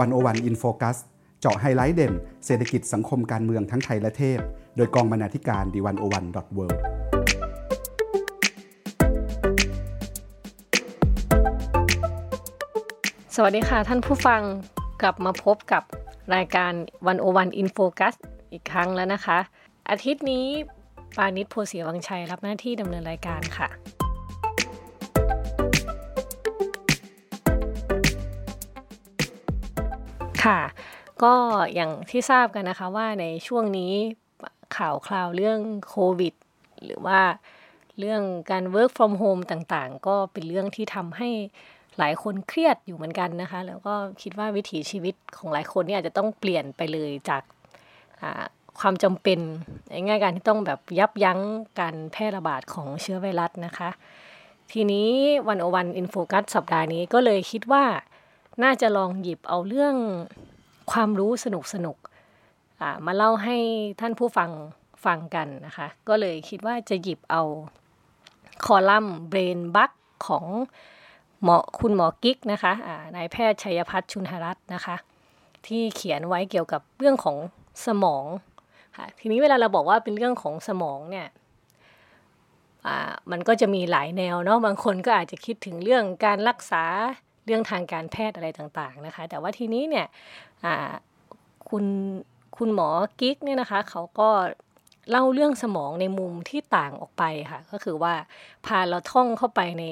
One O One In Focus เจาะไฮไลท์เด่น เศรษฐกิจสังคมการเมืองทั้งไทยและเทศ โดยกองบรรณาธิการ The One O One dot world สวัสดีค่ะท่านผู้ฟังกลับมาพบกับรายการ One O One In Focus อีกครั้งแล้วนะคะ อาทิตย์นี้ปาณิส โพธิ์ศรีวังชัยรับหน้าที่ดำเนินรายการค่ะ ค่ะ ก็อย่างที่ทราบกันนะคะว่าในช่วงนี้ข่าวคราวเรื่องโควิด หรือว่าเรื่องการ work from home ต่างๆ ก็เป็นเรื่องที่ทำให้หลายคนเครียดอยู่เหมือนกันนะคะ แล้วก็คิดว่าวิถีชีวิตของหลายคนนี่อาจจะต้องเปลี่ยนไปเลยจากความจำเป็นง่ายๆการที่ต้องแบบยับยั้งการแพร่ระบาดของเชื้อไวรัสนะคะ ทีนี้One O One In Focus สัปดาห์นี้ก็เลยคิดว่า น่าจะลองหยิบเอาเรื่องความรู้สนุกสนุกมาเล่าให้ท่านผู้ฟังฟังกันนะคะ ก็เลยคิดว่าจะหยิบเอาคอลัมน์ Brain Bug ของหมอคุณหมอกิ๊กนะคะนายแพทย์ชัยพัฒน์ชุนหรัตน์นะคะ ที่เขียนไว้เกี่ยวกับเรื่องของสมองค่ะทีนี้เวลาเราบอกว่าเป็นเรื่องของสมองเนี่ยมันก็จะมีหลายแนวเนาะบางคนก็อาจจะคิดถึงเรื่องการรักษา เรื่องทางการแพทย์อะไรต่างๆนะคะ แต่ว่าทีนี้เนี่ยคุณคุณหมอกิ๊กเนี่ยนะคะเขาก็เล่าเรื่องสมองในมุมที่ต่างออกไปค่ะ ก็คือว่าพาเราท่องเข้าไปใน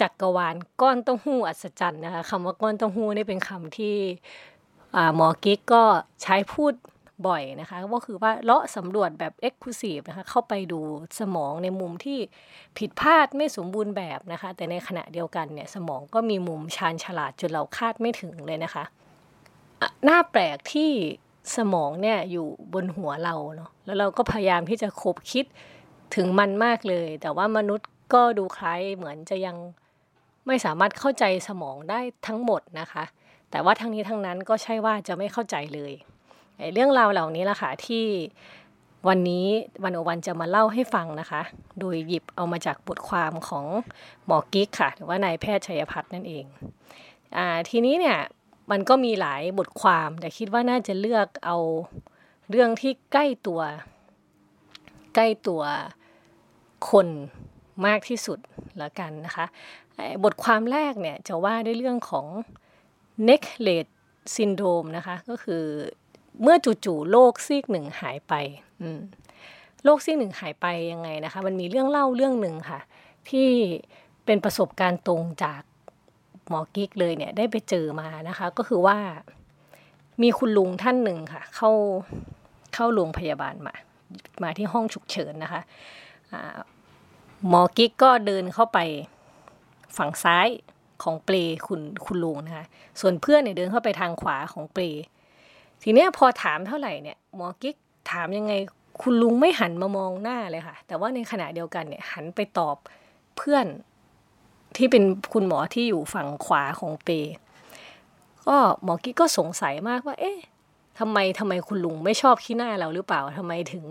จักกรวาลก้อนเต้าหู้อัศจรรย์นะคะคำว่าก้อนเต้าหู้นี่เป็นคำที่หมอกิ๊กก็ใช้พูด บ่อยนะคะก็คือว่าเลาะสำรวจแบบเอ็กซ์คลูซีฟนะคะเข้าไปดูสมองในมุมที่ผิดพลาดไม่สมบูรณ์แบบนะคะ แต่ในขณะเดียวกันเนี่ยสมองก็มีมุมชาญฉลาดจนเราคาดไม่ถึงเลยนะคะหน้าแปลกที่สมองเนี่ยอยู่บนหัวเราเนาะแล้วเราก็พยายามที่จะคบคิดถึงมันมากเลย แต่ว่ามนุษย์ก็ดูคล้ายเหมือนจะยังไม่สามารถเข้าใจสมองได้ทั้งหมดนะคะ แต่ว่าทั้งนี้ทั้งนั้นก็ใช่ว่าจะไม่เข้าใจเลย เรื่องราวเหล่านี้ละค่ะที่วันนี้วันโอวันจะมาเล่าให้ฟังนะคะ โดยหยิบเอามาจากบทความของหมอกิ๊กค่ะ หรือว่านายแพทย์ชัยพัฒน์นั่นเองอทีนี้เนี่ยมันก็มีหลายบทความแต่คิดว่าน่าจะเลือกเอาเรื่องที่ใกล้ตัว ใกล้ตัวคนมากที่สุดแล้วกันนะคะ บทความแรกเนี่ยจะว่าด้วยเรื่องของ neck l a t syndrome นะคะ ก็คือ เมื่อจู่ๆโลกซีกหนึ่งหายไปโลกซีกหนึ่งหายไปยังไงนะคะ มันมีเรื่องเล่าเรื่องหนึ่งค่ะ ที่เป็นประสบการณ์ตรงจากหมอกิ๊กเลยเนี่ยได้ไปเจอมานะคะ ก็คือว่ามีคุณลุงท่านหนึ่งค่ะ เข้าเข้าโรงพยาบาลมา มาที่ห้องฉุกเฉินนะคะหมอกิ๊กก็เดินเข้าไปฝั่งซ้ายของเปลคุณคุณลุงนะคะ ส่วนเพื่อนเนี่ยเดินเข้าไปทางขวาของเปล ทีเนี้ยพอถามเท่าไหร่เนี่ยหมอกิ๊กถามยังไงคุณลุงไม่หันมามองหน้าเลยค่ะ แต่ว่าในขณะเดียวกันเนี่ยหันไปตอบเพื่อนที่เป็นคุณหมอที่อยู่ฝั่งขวาของเป ก็หมอกิ๊กก็สงสัยมากว่า เอ๊ะทำไมทำไมคุณลุงไม่ชอบขี้หน้าเราหรือเปล่าทำไมถึง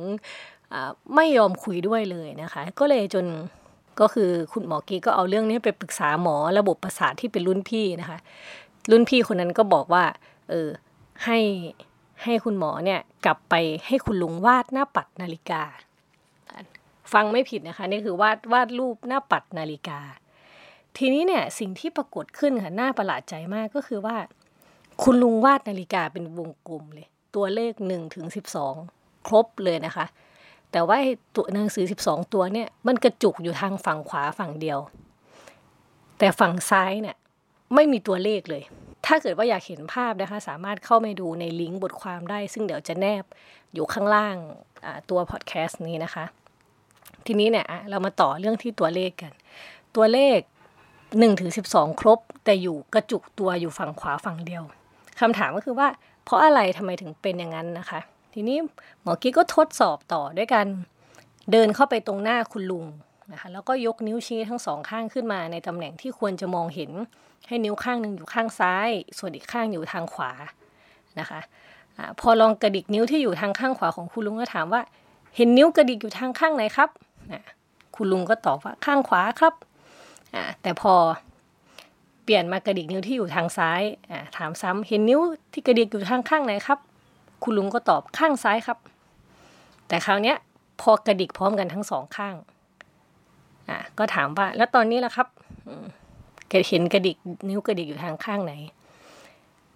ไม่ยอมคุยด้วยเลยนะคะ ก็เลยจนก็คือคุณหมอกีก็เอาเรื่องนี้ไปปรึกษาหมอระบบประสาทที่เป็นรุ่นพี่นะคะ รุ่นพี่คนนั้นก็บอกว่า เออ ให้ให้คุณหมอเนี่ยกลับไปให้คุณลุงวาดหน้าปัดนาฬิกา ฟังไม่ผิดนะคะนี่คือวาดวาดรูปหน้าปัดนาฬิกา ทีนี้เนี่ยสิ่งที่ปรากฏขึ้นค่ะน่าประหลาดใจมากก็คือว่า คุณลุงวาดนาฬิกาเป็นวงกลมเลย ตัวเลขหนึ่งถึงสิบสองครบเลยนะคะ แต่ว่าตัวหนังสือสิบสองตัวเนี่ยมันกระจุกอยู่ทางฝั่งขวาฝั่งเดียว แต่ฝั่งซ้ายเนี่ยไม่มีตัวเลขเลย ถ้าเกิดว่าอยากเห็นภาพนะคะ สามารถเข้าไปดูในลิงก์บทความได้ ซึ่งเดี๋ยวจะแนบอยู่ข้างล่างตัวพอดแคสต์นี้นะคะ ทีนี้เนี่ยเรามาต่อเรื่องที่ตัวเลขกัน ตัวเลข1ถึง12 ครบ แต่อยู่กระจุกตัวอยู่ฝั่งขวาฝั่งเดียวคำถามก็คือว่า เพราะอะไรทำไมถึงเป็นอย่างนั้นนะคะ ทีนี้หมอกี้ก็ทดสอบต่อด้วยกัน เดินเข้าไปตรงหน้าคุณลุง นะคะแล้วก็ยกนิ้วชี้ทั้งสองข้างขึ้นมาในตำแหน่งที่ควรจะมองเห็น ให้นิ้วข้างหนึ่งอยู่ข้างซ้าย ส่วนอีกข้างอยู่ทางขวานะคะอพอลองกระดิกนิ้วที่อยู่ทางข้างขวาของคุณลุงก็ถามว่า เห็นนิ้วกระดิกอยู่ทางข้างไหนครับคุณลุงก็ตอบว่าข้างขวาครับแต่พอเปลี่ยนมากระดิกนิ้วที่อยู่ทางซ้ายถามซ้ำเห็นนิ้วที่กระดิกอยู่ทางข้างไหนครับ คุณลุงก็ตอบข้างซ้ายครับ แต่คราวเนี้ยพอกระดิกพร้อมกันทั้งสองข้าง อ่าก็ถามว่าแล้วตอนนี้ล่ะครับเห็นกระดิกนิ้วกระดิกอยู่ทางข้างไหน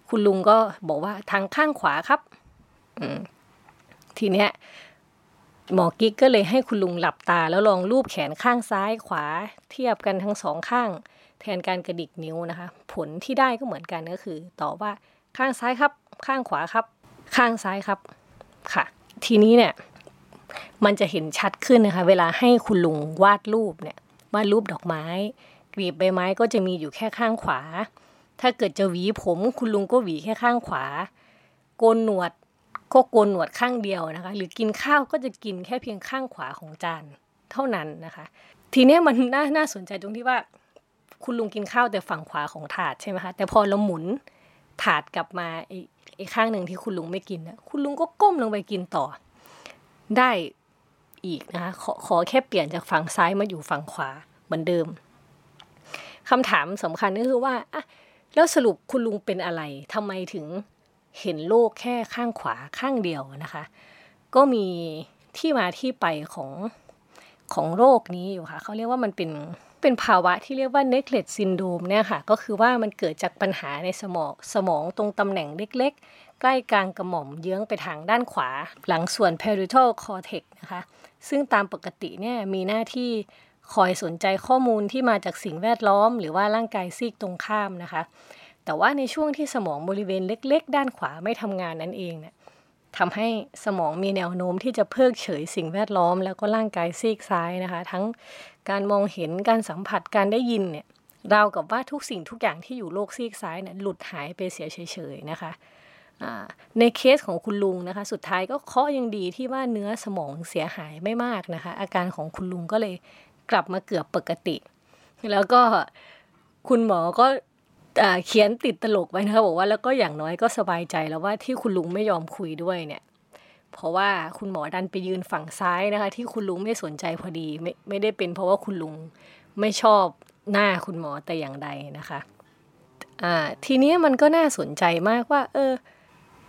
คุณลุงก็บอกว่าทางข้างขวาครับทีเนี้ยหมอกิ๊กก็เลยให้คุณลุงหลับตา แล้วลองลูบแขนข้างซ้ายขวา เทียบกันทั้งสองข้าง แทนการกระดิกนิ้วนะคะ ผลที่ได้ก็เหมือนกันก็คือตอบว่าข้างซ้ายครับ ข้างขวาครับ ข้างซ้ายครับ ค่ะ ทีนี้เนี่ย มันจะเห็นชัดขึ้นนะคะ เวลาให้คุณลุงวาดรูปเนี่ยวาดรูปดอกไม้กรีบใบไม้ก็จะมีอยู่แค่ข้างขวา ถ้าเกิดจะหวีผมคุณลุงก็หวีแค่ข้างขวา โกนหนวดก็โกนหนวดข้างเดียวนะคะ หรือกินข้าวก็จะกินแค่เพียงข้างขวาของจานเท่านั้นนะคะ ทีนี้มันน่าน่าสนใจตรงที่ว่า คุณลุงกินข้าวแต่ฝั่งขวาของถาดใช่ไหมคะแต่พอเราหมุนถาดกลับมาไอีกข้างหนึ่งที่คุณลุงไม่กินนะคุณลุงก็ก้มลงไปกินต่อ ได้อีกนะคะขอขอแค่เปลี่ยนจากฝั่งซ้ายมาอยู่ฝั่งขวาเหมือนเดิมคำถามสำคัญก็คือว่าอะแล้วสรุปคุณลุงเป็นอะไรทำไมถึงเห็นโลกแค่ข้างขวาข้างเดียวนะคะ ก็มีที่มาที่ไปของของโรคนี้อยู่ค่ะเขาเรียกว่ามันเป็นเป็นภาวะที่เรียกว่า neglect syndrome เนี่ยค่ะ ก็คือว่ามันเกิดจากปัญหาในสมองสมองตรงตำแหน่งเล็ก ใกล้กลางกระหม่อมเยื้องไปทางด้านขวา หลังส่วน parietal cortex นะคะ ซึ่งตามปกติเนี่ยมีหน้าที่คอยสนใจข้อมูลที่มาจากสิ่งแวดล้อม หรือว่าร่างกายซีกตรงข้ามนะคะ แต่ว่าในช่วงที่สมองบริเวณเล็ก ๆ ด้านขวาไม่ทำงานนั่นเองเนี่ยทำให้สมองมีแนวโน้มที่จะเพิกเฉยสิ่งแวดล้อม แล้วก็ร่างกายซีกซ้ายนะคะ ทั้งการมองเห็นการสัมผัสการได้ยินเนี่ยราวกับว่าทุกสิ่งทุกอย่างที่อยู่โลกซีกซ้ายเนี่ยหลุดหายไปเสียเฉยๆนะคะ ในเคสของคุณลุงนะคะ สุดท้ายก็เคาะยังดีที่ว่าเนื้อสมองเสียหายไม่มากนะคะ อาการของคุณลุงก็เลยกลับมาเกือบปกติ แล้วก็คุณหมอก็เขียนติดตลกไว้นะคะบอกว่าแล้วก็อย่างน้อยก็สบายใจแล้วว่าที่คุณลุงไม่ยอมคุยด้วยเนี่ย เพราะว่าคุณหมอดันไปยืนฝั่งซ้ายนะคะ ที่คุณลุงไม่สนใจพอดีไม่ไม่ได้เป็น เพราะว่าคุณลุงไม่ชอบหน้าคุณหมอแต่อย่างใดนะคะ อ่าทีนี้มันก็น่าสนใจมากว่า เออ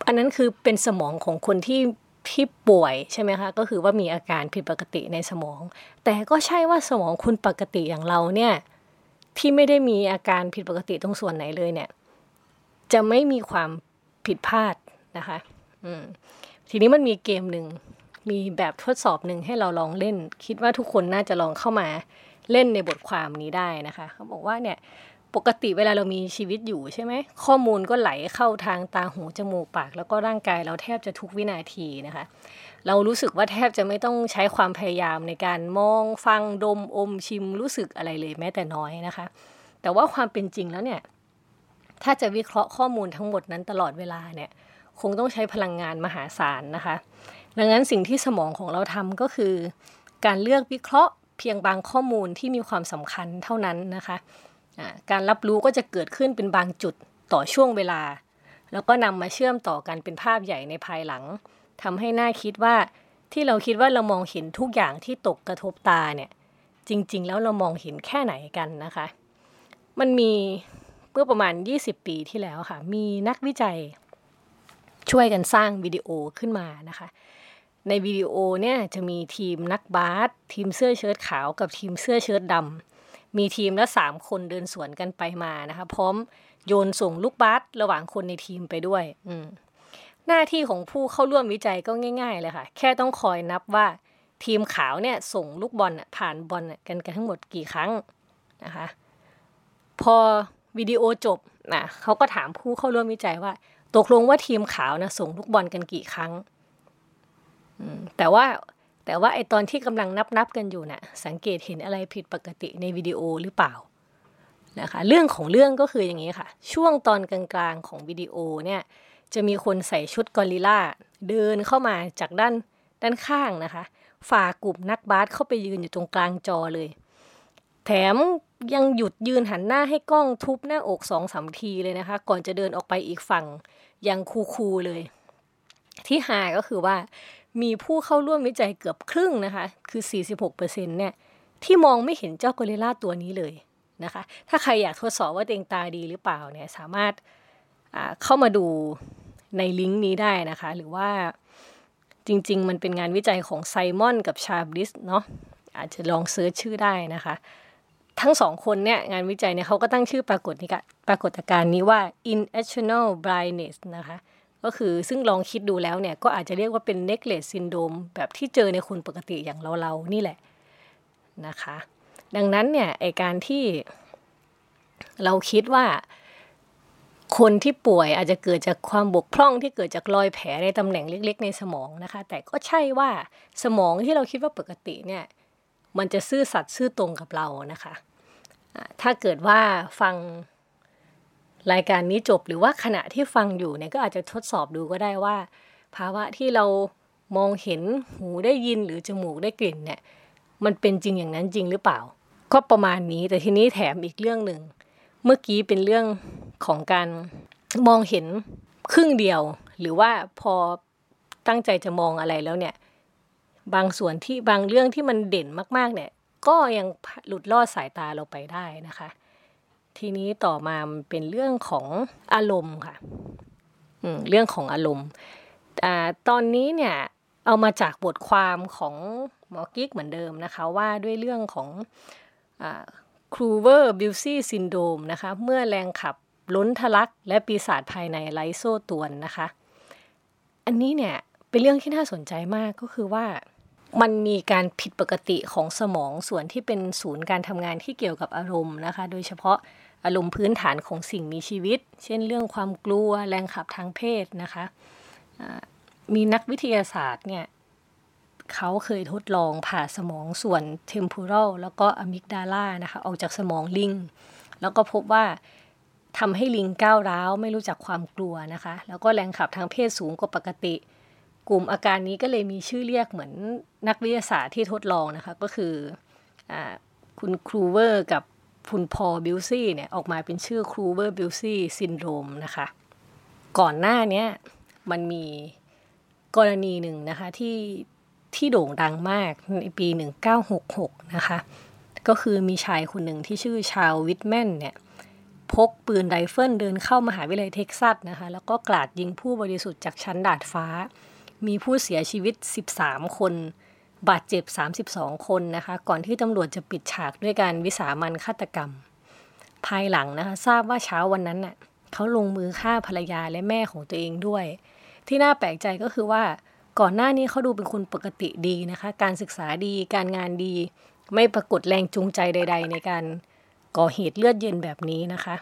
อันนั้นคือเป็นสมองของคนที่ที่ป่วยใช่ไหมคะ ก็คือว่ามีอาการผิดปกติในสมอง แต่ก็ใช่ว่าสมองคุณปกติอย่างเราเนี่ยที่ไม่ได้มีอาการผิดปกติตรงส่วนไหนเลยเนี่ย จะไม่มีความผิดพลาดนะคะอืมทีนี้มันมีเกมหนึ่งมีแบบทดสอบหนึ่งให้เราลองเล่น คิดว่าทุกคนน่าจะลองเข้ามาเล่นในบทความนี้ได้นะคะ เขาบอกว่าเนี่ย ปกติเวลาเรามีชีวิตอยู่ใช่ไหมข้อมูลก็ไหลเข้าทางตาหูจมูกปาก แล้วก็ร่างกายเราแทบจะทุกวินาทีนะคะ เรารู้สึกว่าแทบจะไม่ต้องใช้ความพยายามในการมองฟังดมอมชิมรู้สึกอะไรเลยแม้แต่น้อยนะคะ แต่ว่าความเป็นจริงแล้วเนี่ยถ้าจะวิเคราะห์ข้อมูลทั้งหมดนั้นตลอดเวลาเนี่ยคงต้องใช้พลังงานมหาศาลนะคะ ดังนั้นสิ่งที่สมองของเราทำก็คือ การเลือกวิเคราะห์เพียงบางข้อมูลที่มีความสำคัญเท่านั้นนะคะะ การรับรู้ก็จะเกิดขึ้นเป็นบางจุดต่อช่วงเวลา แล้วก็นำมาเชื่อมต่อกันเป็นภาพใหญ่ในภายหลังทำให้น่าคิดว่าที่เราคิดว่าเรามองเห็นทุกอย่างที่ตกกระทบตาเนี่ยจริง ๆ แล้วเรามองเห็นแค่ไหนกันนะคะ มันมีเมื่อประมาณ 20 ปีที่แล้วค่ะ มีนักวิจัยช่วยกันสร้างวิดีโอขึ้นมานะคะ ในวิดีโอเนี่ยจะมีทีมนักบาสทีมเสื้อเชิ้ตขาวกับทีมเสื้อเชิ้ตดำ มีทีมละสามคนเดินสวนกันไปมานะคะพร้อมโยนส่งลูกบาสระหว่างคนในทีมไปด้วยอืหน้าที่ของผู้เข้าร่วมวิจัยก็ง่าย ๆ เลยค่ะ แค่ต้องคอยนับว่าทีมขาวเนี่ยส่งลูกบอลผ่านบอลกันกันทั้งหมดกี่ครั้งนะคะพอวิดีโอจบนะเขาก็ถามผู้เข้าร่วมวิจัยว่า ตกลงว่าทีมขาวนะส่งลูกบอลกันกี่ครั้งแต่ว่า แต่ว่าไอตอนที่กำลังนับนับกันอยู่นะ่ะสังเกตเห็นอะไรผิดปกติในวิดีโอหรือเปล่านะคะเรื่องของเรื่องก็คืออย่างนี้ค่ะ ช่วงตอนกลางๆของวิดีโอเนี่ยจะมีคนใส่ชุดกอริลลาเดินเข้ามาจากด้านด้านข้างนะคะ ฝ่ากลุ่มนักบาสเข้าไปยืนอยู่ตรงกลางจอเลย แถมยังหยุดยืนหันหน้าให้กล้องทุบหน้าอกสองสามทีเลยนะคะ ก่อนจะเดินออกไปอีกฝั่งยังคูๆเลย ที่หาก็คือว่า มีผู้เข้าร่วมวิจัยเกือบครึ่งนะคะ คือ 46%เนี่ยที่มองไม่เห็นเจ้ากอริลลาตัวนี้เลยนะคะ ถ้าใครอยากทดสอบว่าตัวเองตาดีหรือเปล่าเนี่ยสามารถเข้ามาดูในลิงก์นี้ได้นะคะ หรือว่าจริง ๆ มันเป็นงานวิจัยของไซมอนกับชาบลิสเนาะอาจจะลอง search ชื่อได้นะคะ ทั้งสองคนเนี่ยงานวิจัยเนี่ยเขาก็ตั้งชื่อปรากฏนิกปรากฏการณ์นี้ว่า inational blindness นะคะ ก็คือซึ่งลองคิดดูแล้วเนี่ยก็อาจจะเรียกว่าเป็น necklace syndrome แบบที่เจอในคนปกติอย่างเราๆนี่แหละนะคะ ดังนั้นเนี่ยไอการที่เราคิดว่าคนที่ป่วยอาจจะเกิดจากความบกพร่องที่เกิดจากรอยแผลในตำแหน่งเล็ก ๆ ในสมองนะคะ แต่ก็ใช่ว่าสมองที่เราคิดว่าปกติเนี่ยมันจะซื่อสัตย์ซื่อตรงกับเรานะคะ ถ้าเกิดว่าฟัง รายการนี้จบหรือว่าขณะที่ฟังอยู่เนี่ยก็อาจจะทดสอบดูก็ได้ว่า ภาวะที่เรามองเห็นหูได้ยินหรือจมูกได้กลิ่นเนี่ยมันเป็นจริงอย่างนั้นจริงหรือเปล่า ก็ประมาณนี้แต่ทีนี้แถมอีกเรื่องหนึ่งเมื่อกี้เป็นเรื่องของการมองเห็นครึ่งเดียว หรือว่าพอตั้งใจจะมองอะไรแล้วเนี่ย บางส่วนที่บางเรื่องที่มันเด่นมาก ๆ เนี่ย ก็ยังหลุดลอดสายตาเราไปได้นะคะ ทีนี้ต่อมามันเป็นเรื่องของอารมณ์ค่ะเรื่องของอารมณ์ตอนนี้เนี่ยเอามาจากบทความของหมอกิ๊กเหมือนเดิมนะคะว่าด้วยเรื่องของ Klüver-Bucy syndrome นะคะเมื่อแรงขับล้นทะลัก และปีศาจภายในไลโซตวนนะคะ อันนี้เนี่ยเป็นเรื่องที่น่าสนใจมากก็คือว่ามันมีการผิดปกติของสมองส่วนที่เป็นศูนย์การทำงานที่เกี่ยวกับอารมณ์นะคะ โดยเฉพาะ อารมณ์พื้นฐานของสิ่งมีชีวิต เช่นเรื่องความกลัวแรงขับทางเพศนะคะมีนักวิทยาศาสตร์เนี่ยเขาเคยทดลองผ่าสมองส่วนเทม p o r a l แล้วก็อะมิกดาลานะคะออกจากสมองลิง แล้วก็พบว่าทำให้ลิงก้าวร้าวไม่รู้จักความกลัวนะคะ แล้วก็แรงขับทางเพศสูงกว่าปกติ กลุ่มอาการนี้ก็เลยมีชื่อเรียกเหมือนนักวิทยาศาสตร์ที่ทดลองนะคะ ก็คืออคุณ Klüver กับ คุณ Paul Bucy เนี่ยออกมาเป็นชื่อ Klüver-Bucy syndrome นะคะ ก่อนหน้านี้มันมีกรณีหนึ่งนะคะที่ที่โด่งดังมากในปี 1966 นะคะ ก็คือมีชายคนหนึ่งที่ชื่อ Charles Whitman เนี่ยพกปืนไรเฟิลเดินเข้ามหาวิทยาลัยเท็กซัสนะคะ แล้วก็กราดยิงผู้บริสุทธิ์จากชั้นดาดฟ้า มีผู้เสียชีวิต 13 คน บาดเจ็บ 32 คนนะคะ ก่อนที่ตำรวจจะปิดฉากด้วยการวิสามันฆาตกรรม ภายหลังนะคะทราบว่าเช้าวันนั้นน่ะเขาลงมือฆ่าภรรยาและแม่ของตัวเองด้วย ที่น่าแปลกใจก็คือว่าก่อนหน้านี้เขาดูเป็นคนปกติดีนะคะ การศึกษาดีการงานดี ไม่ปรากฏแรงจูงใจใด ๆ ในการก่อเหตุเลือดเย็นแบบนี้นะคะ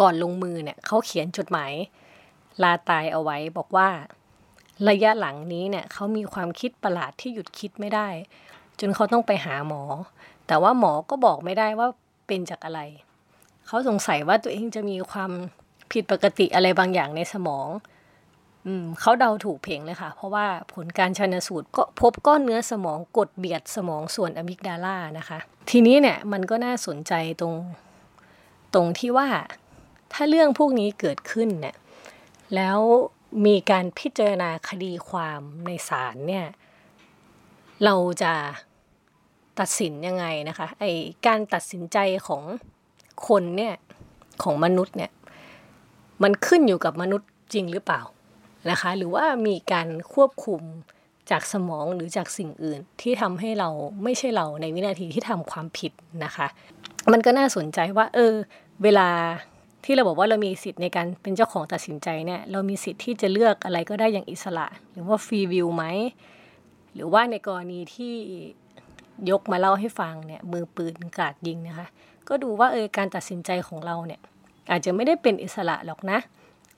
ก่อนลงมือเนี่ยเขาเขียนจดหมายลาตายเอาไว้บอกว่า ระยะหลังนี้เนี่ยเขามีความคิดประหลาดที่หยุดคิดไม่ได้ จนเขาต้องไปหาหมอ แต่ว่าหมอก็บอกไม่ได้ว่าเป็นจากอะไร เขาสงสัยว่าตัวเองจะมีความผิดปกติอะไรบางอย่างในสมอง อืมเขาเดาถูกเพลงเลยค่ะ เพราะว่าผลการชันสูตรก็พบก้อนเนื้อสมองกดเบียดสมองส่วนอะมิกดาลานะคะ ทีนี้เนี่ยมันก็น่าสนใจตรงตรงที่ว่าถ้าเรื่องพวกนี้เกิดขึ้นเนี่ยแล้ว มีการพิจารณาคดีความในศาลเนี่ย เราจะตัดสินยังไงนะคะไอการตัดสินใจของคนเนี่ยของมนุษย์เนี่ย มันขึ้นอยู่กับมนุษย์จริงหรือเปล่านะคะ หรือว่ามีการควบคุมจากสมองหรือจากสิ่งอื่นที่ทำให้เราไม่ใช่เราในวินาทีที่ทำความผิดนะคะ มันก็น่าสนใจว่า เออ เวลา ที่เราบอกว่าเรามีสิทธิ์ในการเป็นเจ้าของตัดสินใจเนี่ยเรามีสิทธิ์ที่จะเลือกอะไรก็ได้อย่างอิสระ หรือว่าฟรีวิวไหมหรือว่าในกรณีที่ยกมาเล่าให้ฟังเนี่ยมือปืนกาดยิงนะคะ ก็ดูว่าเออการตัดสินใจของเราเนี่ย อาจจะไม่ได้เป็นอิสระหรอกนะ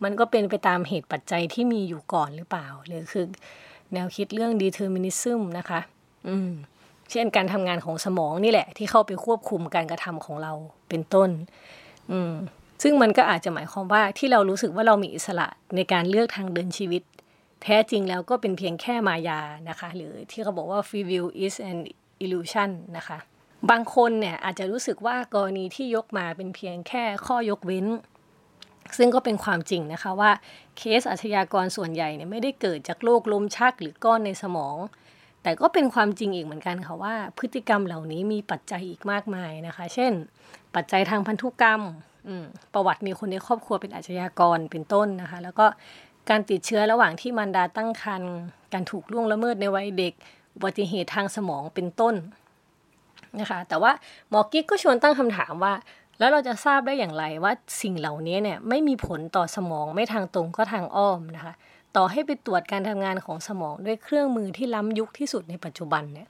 มันก็เป็นไปตามเหตุปัจจัยที่มีอยู่ก่อนหรือเปล่า หรือคือแนวคิดเรื่อง determinism นะคะ อืม เช่นการทำงานของสมองนี่แหละ ที่เข้าไปควบคุมการกระทำของเราเป็นต้น อืม ซึ่งมันก็อาจจะหมายความว่าที่เรารู้สึกว่าเรามีอิสระในการเลือกทางเดินชีวิต แท้จริงแล้วก็เป็นเพียงแค่มายานะคะ หรือที่เขาบอกว่า free will is an illusion นะคะ บางคนเนี่ยอาจจะรู้สึกว่ากรณีที่ยกมาเป็นเพียงแค่ข้อยกเว้น ซึ่งก็เป็นความจริงนะคะว่าเคสอาชญากรส่วนใหญ่เนี่ยไม่ได้เกิดจากโรคลมชักหรือก้อนในสมองแต่ก็เป็นความจริงอีกเหมือนกันค่ะว่าพฤติกรรมเหล่านี้มีปัจจัยอีกมากมายนะคะ เช่น ปัจจัยทางพันธุกรรม ประวัติมีคนในครอบครัวเป็นอาชญากรเป็นต้นนะคะ แล้วก็การติดเชื้อระหว่างที่มารดาตั้งครรภ์การถูกล่วงละเมิดในวัยเด็ก อุบัติเหตุทางสมองเป็นต้นนะคะ แต่ว่าหมอกิ๊กก็ชวนตั้งคำถามว่า แล้วเราจะทราบได้อย่างไรว่าสิ่งเหล่านี้เนี่ยไม่มีผลต่อสมองไม่ทางตรงก็ทางอ้อมนะคะ ต่อให้ไปตรวจการทำงานของสมองด้วยเครื่องมือที่ล้ำยุคที่สุดในปัจจุบันเนี่ย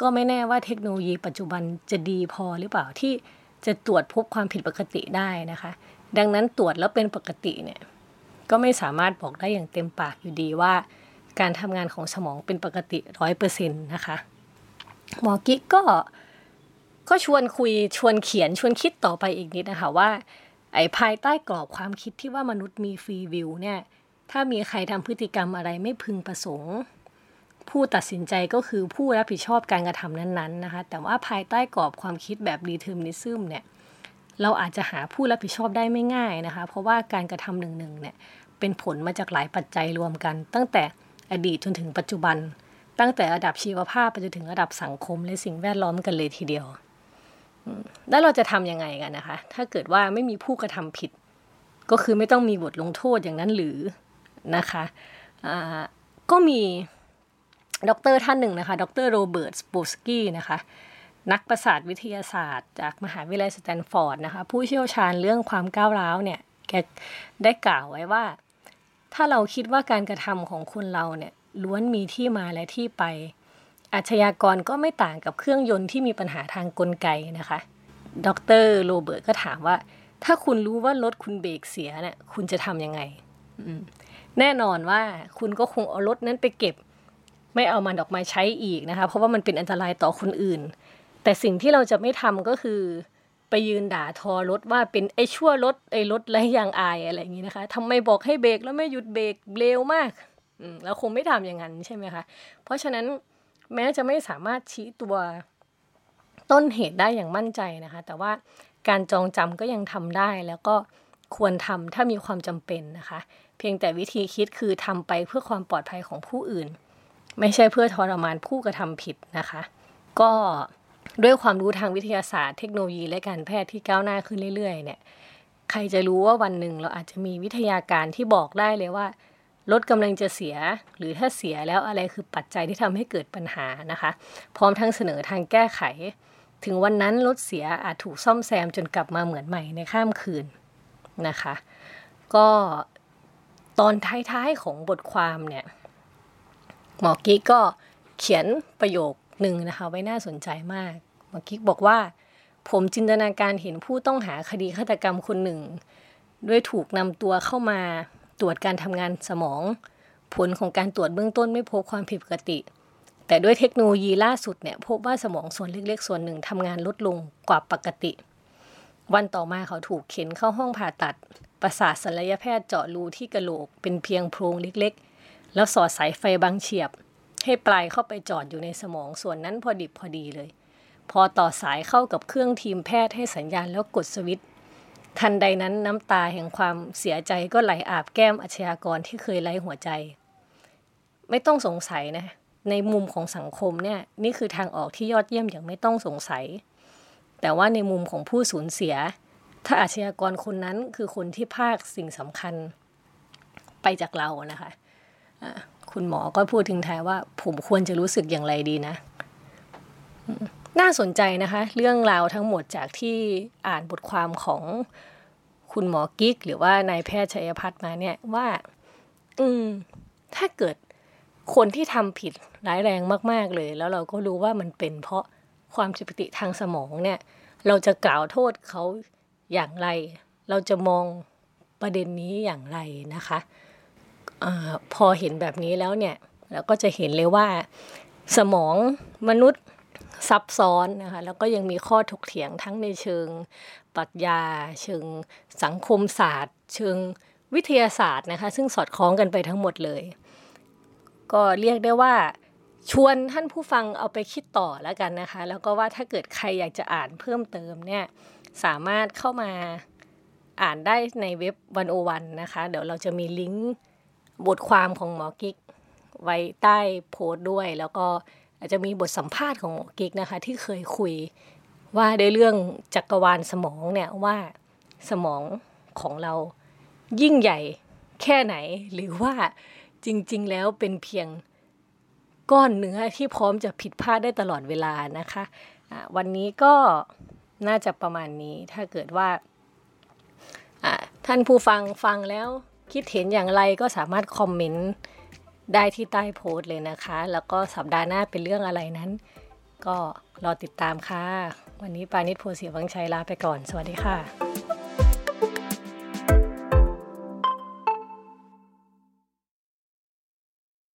ก็ไม่แน่ว่าเทคโนโลยีปัจจุบันจะดีพอหรือเปล่าที่ จะตรวจพบความผิดปกติได้นะคะ ดังนั้นตรวจแล้วเป็นปกติเนี่ยก็ไม่สามารถบอกได้อย่างเต็มปากอยู่ดีว่า การทำงานของสมองเป็นปกติร้อยเปอร์เซ็นต์นะคะหมอกิ๊กก็ก็ชวนคุยชวนเขียนชวนคิดต่อไปอีกนิดนะคะว่า ไอ้ภายใต้กรอบความคิดที่ว่ามนุษย์มี free will เนี่ยถ้ามีใครทำพฤติกรรมอะไรไม่พึงประสงค์ ผู้ตัดสินใจก็คือผู้รับผิดชอบการกระทำนั้นๆนะคะแต่ว่าภายใต้กรอบความคิดแบบ determinism เนี่ยเราอาจจะหาผู้รับผิดชอบได้ไม่ง่ายนะคะ เพราะว่าการกระทำหนึ่งๆเนี่ยเป็นผลมาจากหลายปัจจัยรวมกัน ตั้งแต่อดีตจนถึงปัจจุบัน ตั้งแต่ระดับชีวภาพไปจนถึงระดับสังคมและสิ่งแวดล้อมกันเลยทีเดียว แล้วเราจะทำยังไงกันนะคะ ถ้าเกิดว่าไม่มีผู้กระทำผิด ก็คือไม่ต้องมีบทลงโทษอย่างนั้นหรือนะคะก็มี ด็อกเตอร์ท่านหนึ่งนะคะ ดร. Robert Sapolsky นะคะ นักประสาทวิทยาศาสตร์ จากมหาวิทยาลัยสแตนฟอร์ดนะคะ ผู้เชี่ยวชาญเรื่องความก้าวร้าวเนี่ย แกได้กล่าวไว้ว่า ถ้าเราคิดว่าการกระทำของคนเราเนี่ยล้วนมีที่มาและที่ไป อาชญากรก็ไม่ต่างกับเครื่องยนต์ที่มีปัญหาทางกลไกนะคะ ดรโรเบิร์ตก็ถามว่า ถ้าคุณรู้ว่ารถคุณเบรกเสียเนี่ยคุณจะทำยังไง แน่นอนว่าคุณก็คงเอารถนั้นไปเก็บ ไม่เอามันออกมาใช้อีกนะคะ เพราะว่ามันเป็นอันตรายต่อคนอื่น แต่สิ่งที่เราจะไม่ทำก็คือ ไปยืนด่าทอรถว่าเป็นไอ้ชั่วรถไอ้รถไรยางอายอะไรอย่างนี้นะคะทำไมบอกให้เบรกแล้วไม่หยุดเบรกเร็วมากอืมเราคงไม่ทำอย่างนั้นใช่ไหมคะ เพราะฉะนั้นแม้จะไม่สามารถชี้ตัวต้นเหตุได้อย่างมั่นใจนะคะ แต่ว่าการจองจำก็ยังทำได้แล้วก็ควรทำถ้ามีความจำเป็นนะคะ เพียงแต่วิธีคิดคือทำไปเพื่อความปลอดภัยของผู้อื่น ไม่ใช่เพื่อทรมานผู้กระทำผิดนะคะ ก็ด้วยความรู้ทางวิทยาศาสตร์เทคโนโลยีและการแพทย์ที่ก้าวหน้าขึ้นเรื่อย ๆ เนี่ย ใครจะรู้ว่าวันหนึ่งเราอาจจะมีวิทยาการที่บอกได้เลยว่า รถกำลังจะเสีย หรือถ้าเสียแล้วอะไรคือปัจจัยที่ทำให้เกิดปัญหานะคะ พร้อมทั้งเสนอทางแก้ไข ถึงวันนั้นรถเสียอาจถูกซ่อมแซมจนกลับมาเหมือนใหม่ในข้ามคืนนะคะ ก็ตอนท้ายๆของบทความเนี่ย หมอกี้ก็เขียนประโยคหนึ่งนะคะ ไว้น่าสนใจมาก หมอกิ๊กบอกว่า ผมจินตนาการเห็นผู้ต้องหาคดีฆาตกรรมคนหนึ่ง ด้วยถูกนำตัวเข้ามาตรวจการทำงานสมอง ผลของการตรวจเบื้องต้นไม่พบความผิดปกติ แต่ด้วยเทคโนโลยีล่าสุดเนี่ยพบว่าสมองส่วนเล็กๆ ส่วนหนึ่งทำงานลดลงกว่าปกติ วันต่อมาเขาถูกเข็นเข้าห้องผ่าตัด ประสาทศัลยแพทย์เจาะรูที่กระโหลก เป็นเพียงโพรงเล็กๆ แล้วสอดสายไฟบางเฉียบ ให้ปลายเข้าไปจอดอยู่ในสมองส่วนนั้นพอดิบพอดีเลย พอต่อสายเข้ากับเครื่องทีมแพทย์ให้สัญญาณแล้วกดสวิตช์ทันใดนั้นน้ำตาแห่งความเสียใจก็ไหลอาบแก้มอาชญากรที่เคยไร้หัวใจ ไม่ต้องสงสัยนะ ในมุมของสังคมเนี่ยนี่คือทางออกที่ยอดเยี่ยมอย่างไม่ต้องสงสัย แต่ว่าในมุมของผู้สูญเสีย ถ้าอาชญากรคนนั้นคือคนที่ภาคสิ่งสำคัญไปจากเรานะคะ คุณหมอก็พูดถึงท้ายว่า ผมควรจะรู้สึกอย่างไรดีนะ น่าสนใจนะคะ เรื่องราวทั้งหมดจากที่อ่านบทความของคุณหมอกิ๊ก หรือว่านายแพทย์ชัยพัฒน์มาเนี่ยว่า อืม ถ้าเกิดคนที่ทำผิดร้ายแรงมาก ๆเลย แล้วเราก็รู้ว่ามันเป็นเพราะความผิดปกติทางสมองเนี่ย เราจะกล่าวโทษเขาอย่างไร เราจะมองประเด็นนี้อย่างไรนะคะ อพอเห็นแบบนี้แล้วเนี่ยเราก็จะเห็นเลยว่าสมองมนุษย์ซับซ้อนนะคะแล้วก็ยังมีข้อถกเถียงทั้งในเชิงปรัชญา เชิงสังคมศาสตร์ เชิงวิทยาศาสตร์นะคะซึ่งสอดคล้องกันไปทั้งหมดเลย ก็เรียกได้ว่าชวนท่านผู้ฟังเอาไปคิดต่อแล้วกันนะคะ แล้วก็ว่าถ้าเกิดใครอยากจะอ่านเพิ่มเติมเนี่ยสามารถเข้ามาอ่านได้ในเว็บวันโอวันนะคะ เดี๋ยวเราจะมีลิงก์ บทความของหมอกิ๊กไว้ใต้โพสต์ด้วย แล้วก็อาจจะมีบทสัมภาษณ์ของหมอกิ๊กนะคะ ที่เคยคุยว่าในเรื่องจักรวาลสมองเนี่ยว่าสมองของเรายิ่งใหญ่แค่ไหน หรือว่าจริง ๆ แล้วเป็นเพียงก้อนเนื้อที่พร้อมจะผิดพลาดได้ตลอดเวลานะคะะวันนี้ก็น่าจะประมาณนี้ถ้าเกิดว่าท่านผู้ฟังฟังแล้ว คิดเห็นอย่างไรก็สามารถคอมเมนต์ได้ที่ใต้โพสต์เลยนะคะ แล้วก็สัปดาห์หน้าเป็นเรื่องอะไรนั้น ก็รอติดตามค่ะ วันนี้ปานิชโพสีวังชัยลาไปก่อน สวัสดีค่ะ